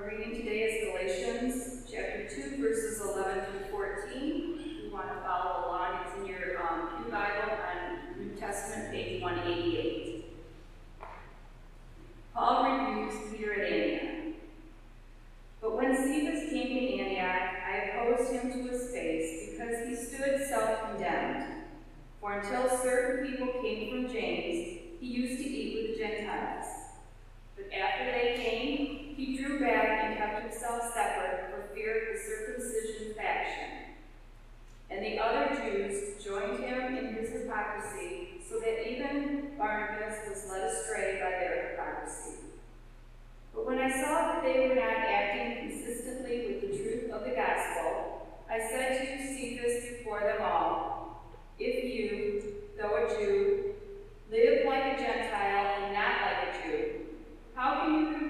Our reading today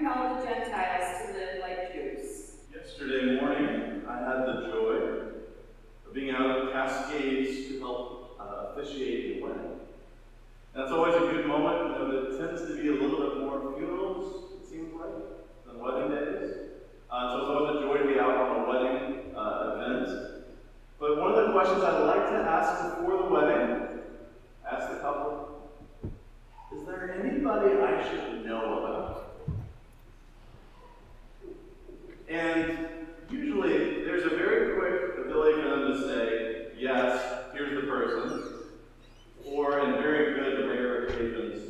compel the Gentiles to live like Jews. Yesterday morning, I had the joy of being out at Cascades to help uh, officiate a wedding. That's always a good moment. You know, tends to be a little bit more funerals, it seems like, than wedding days. Uh, so it's always a joy to be out on a wedding uh, event. But one of the questions I'd like to ask before the wedding, ask the couple, is there anybody I should know about? And usually there's a very quick ability for them to say, yes, here's the person, or in very good rare occasions,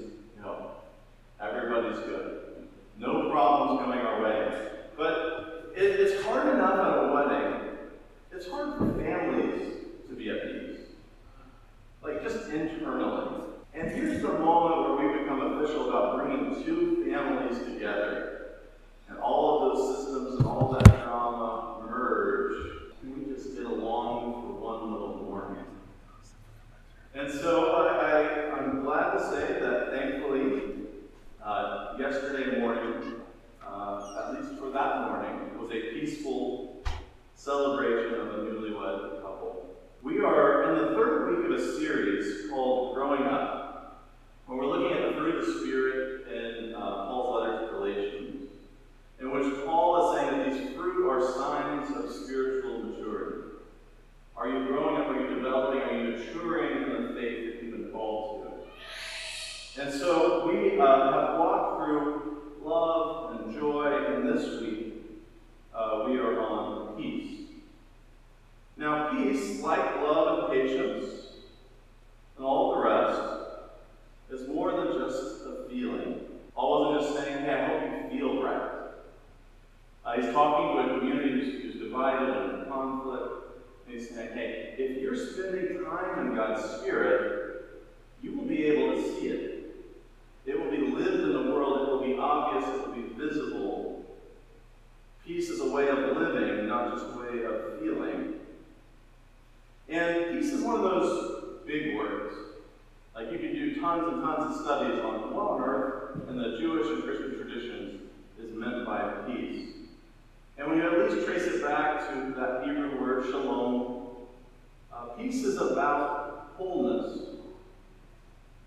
this is one of those big words. Like you can do tons and tons of studies on what on earth in the Jewish and Christian traditions is meant by peace. And when you at least trace it back to that Hebrew word shalom, uh, peace is about wholeness.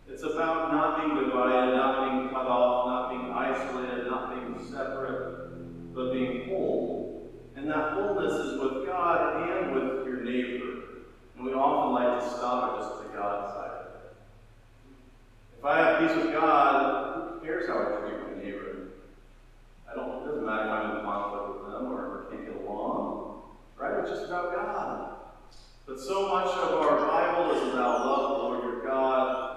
It's about not being divided, not being cut off, not being isolated, not being separate, but being whole. And that wholeness is with God often like to stop at just the God side of it. If I have peace with God, who cares how I treat my neighbor? I don't, it doesn't matter if I'm in conflict with them or can't get along, right? It's just about God. But so much of our Bible is about love, Lord your God,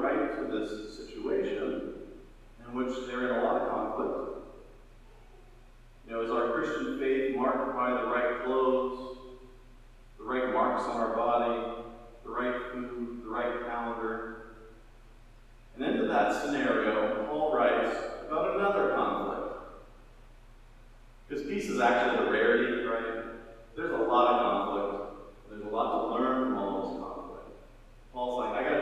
right to this situation in which they're in a lot of conflict. You know, is our Christian faith marked by the right clothes, the right marks on our body, the right food, the right calendar? And into that scenario, Paul writes about another conflict. Because peace is actually a rarity, right? There's a lot of conflict. There's a lot to learn from all this conflict. Paul's like, I got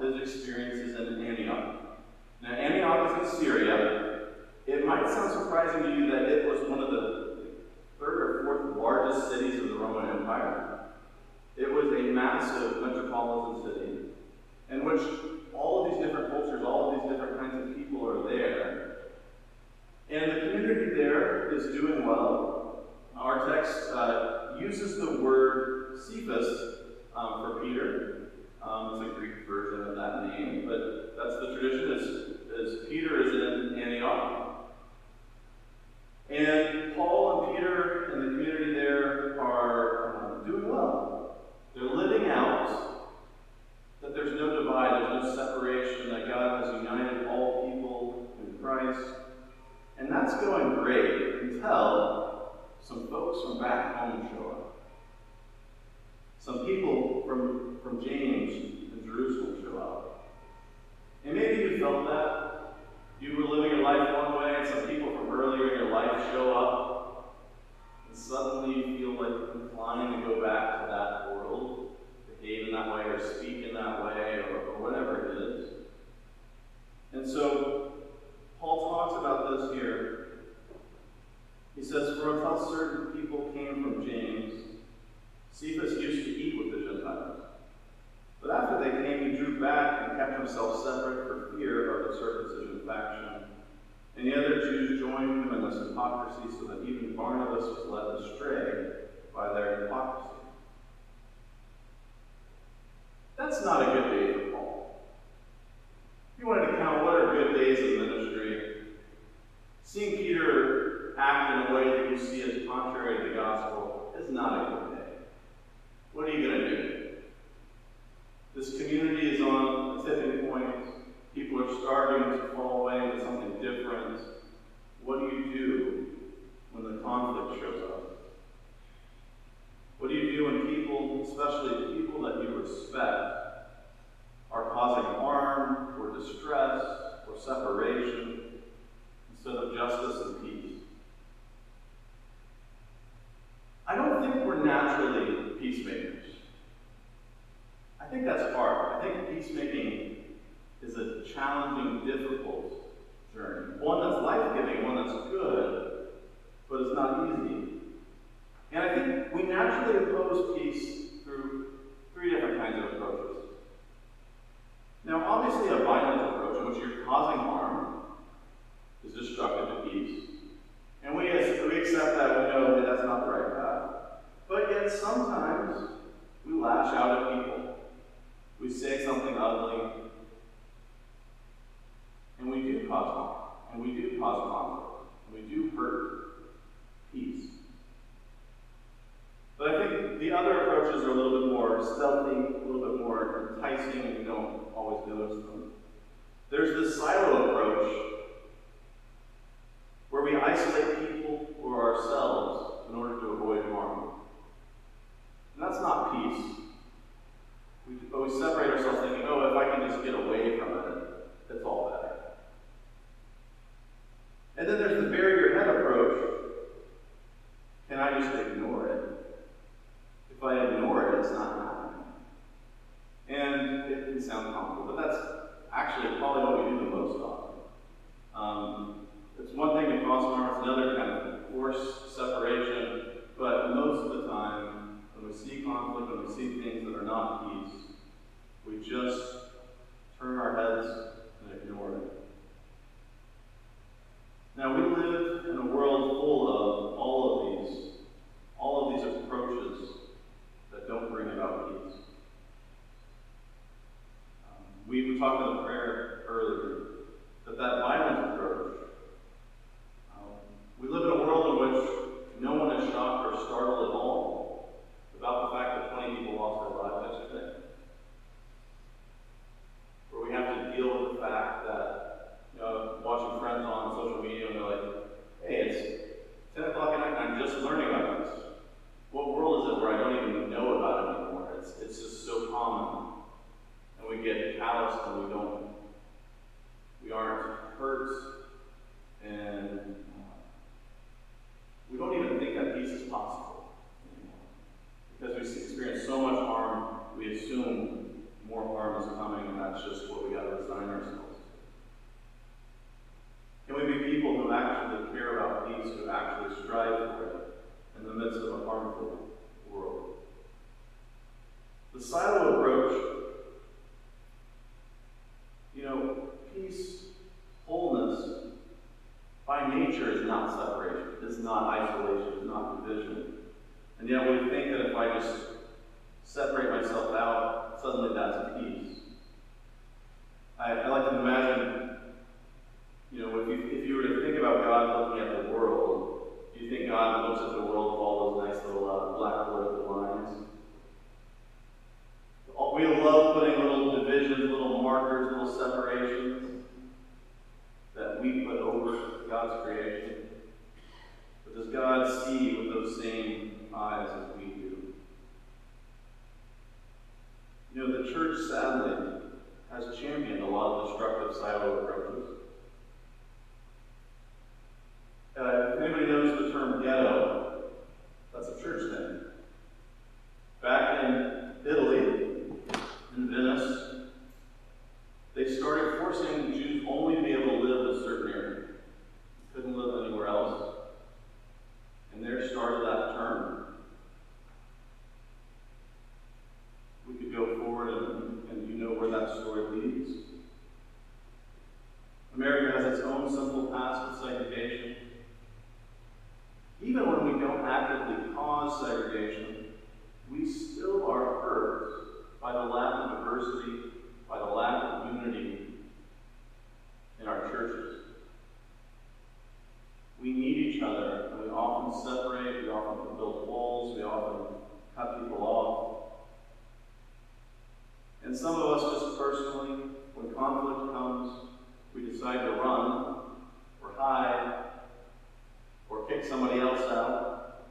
his experiences in Antioch. Now, Antioch is in Syria. It might sound surprising to you that it was one of the third or fourth largest cities of the Roman Empire. It was a massive metropolitan city in which hypocrisy so that even Barnabas was led astray by their hypocrisy. That's not a good day for Paul. If you wanted to count what are good days of ministry, seeing Peter act in a way that you see as contrary to the gospel is not a good day. What are you going to do? This community is on a tipping point. People are starving to fall away what do you do when the conflict shows up? What do you do when people, especially people that you respect, are causing harm or distress or separation instead of justice and peace? I don't think we're naturally something a little bit more enticing and you don't always notice them. There's this silo approach more harm is coming, and that's just what we got to resign ourselves. God's creation. But does God see with those same eyes as we do? You know, the church sadly has championed a lot of destructive silo approaches. Uh, if anybody knows the term ghetto, that's a church thing. Back in Mary has its own simple path of segregation. Even when we don't actively cause segregation, we still are hurt by the lack of diversity, by the lack of unity in our churches. We need each other, and we often separate, we often build walls, we often cut people off. And some of us, just personally, when conflict comes, either run or hide or kick somebody else out.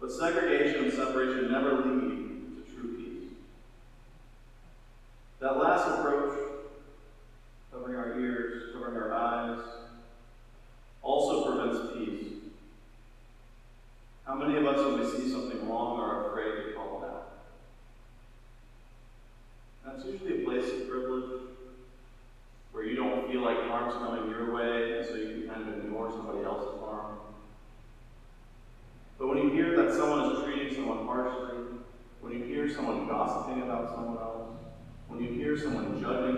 But segregation and separation never lead to true peace. That last approach, covering our ears, covering our eyes, also prevents peace. How many of us, when we see something wrong or someone judging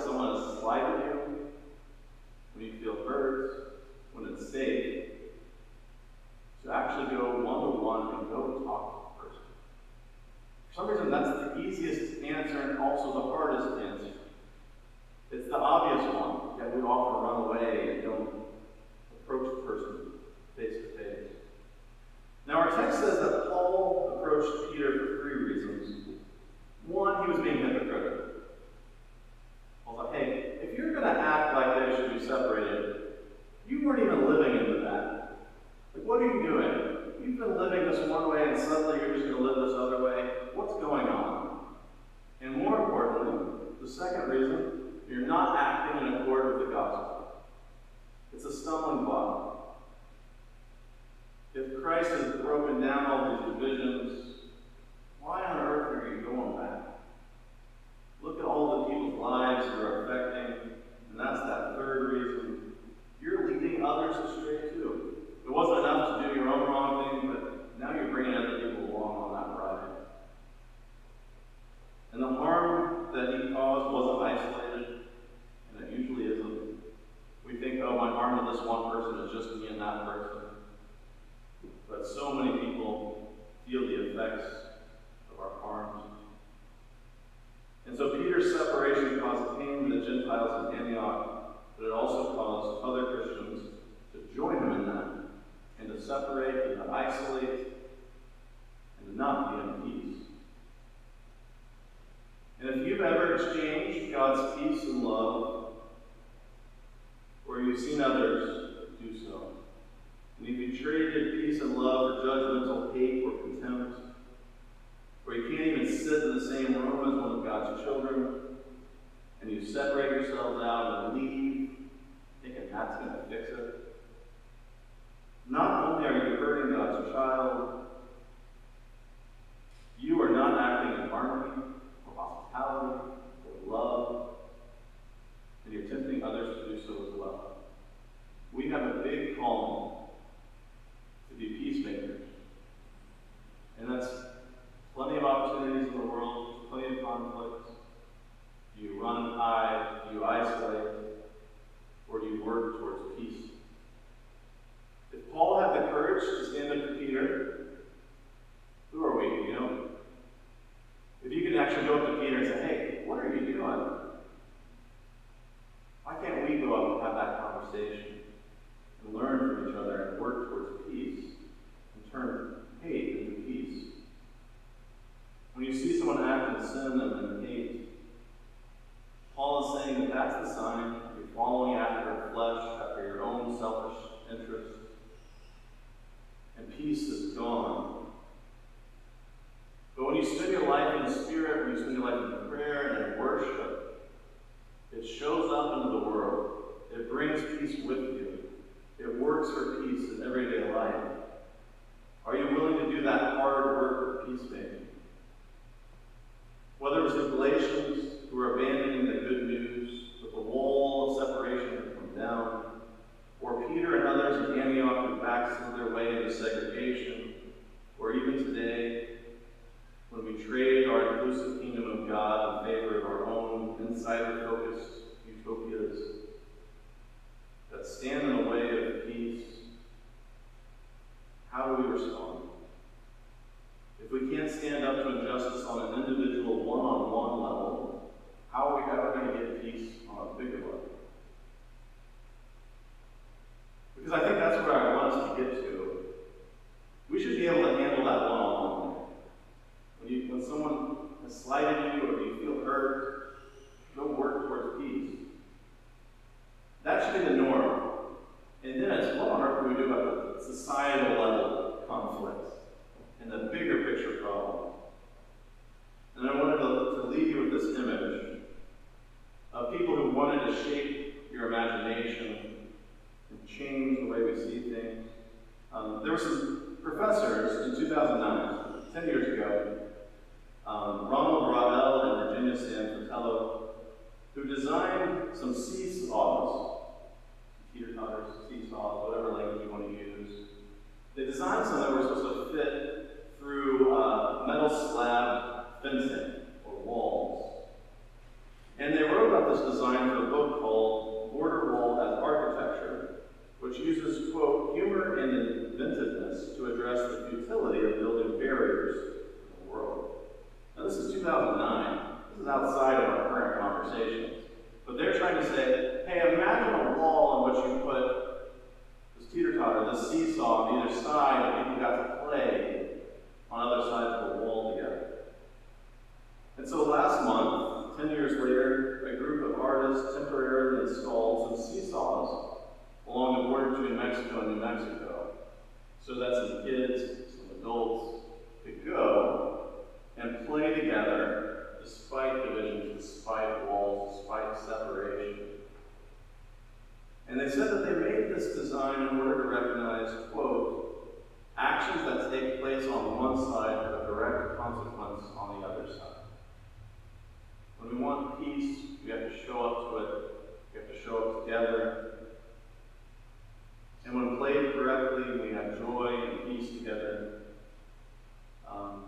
someone is slighted you children, and you separate yourselves out and leave this lab fintech. And they said that they made this design in order to recognize, quote, actions that take place on one side have a direct consequence on the other side. When we want peace, we have to show up to it, we have to show up together. And when played correctly, we have joy and peace together. Um,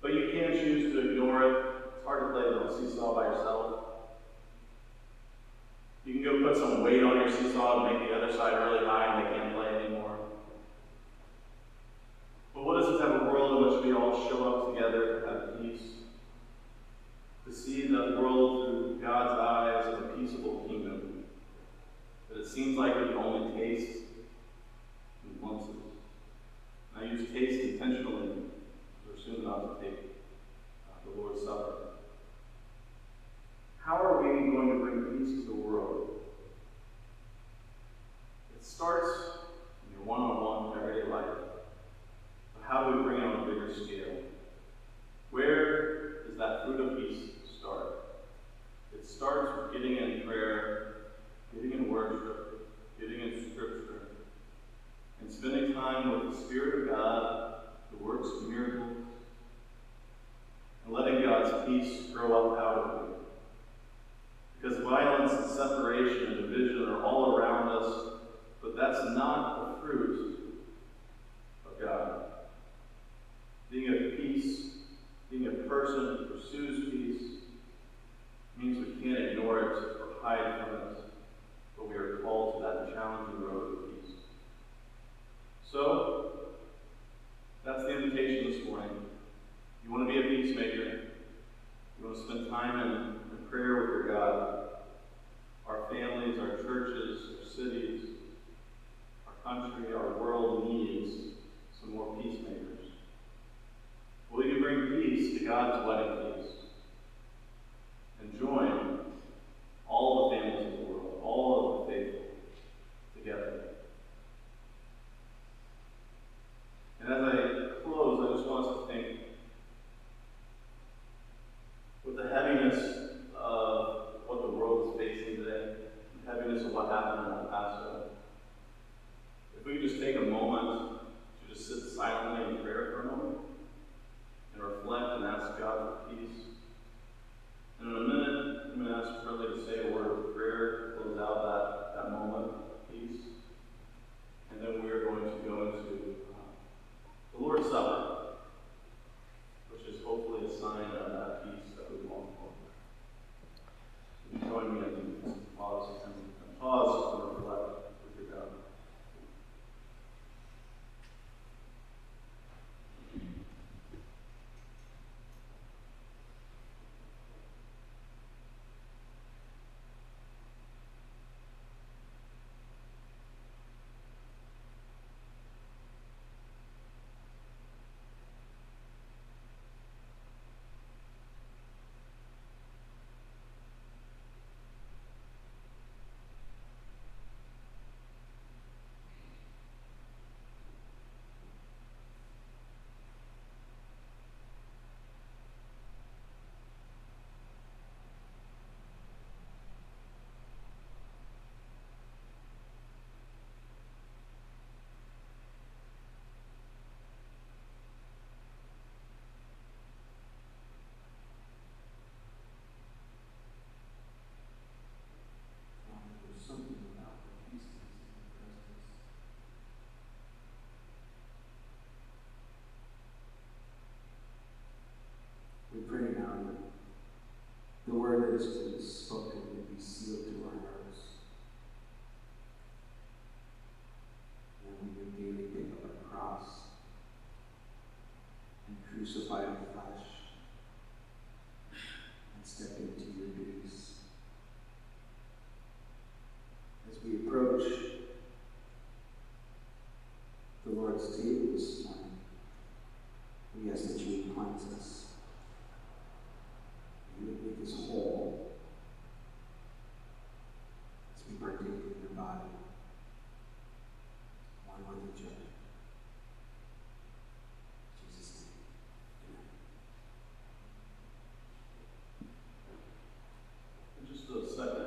but you can choose to ignore it. It's hard to play the seesaw by yourself. You can go put some weight on your seesaw and make the other side really high and they can't play anymore. But what does it have a world in which we all show up together to have peace? To see the world through God's eyes of a peaceable kingdom. But it seems like we can only taste What 的 the word that is spoken may be sealed to our hearts.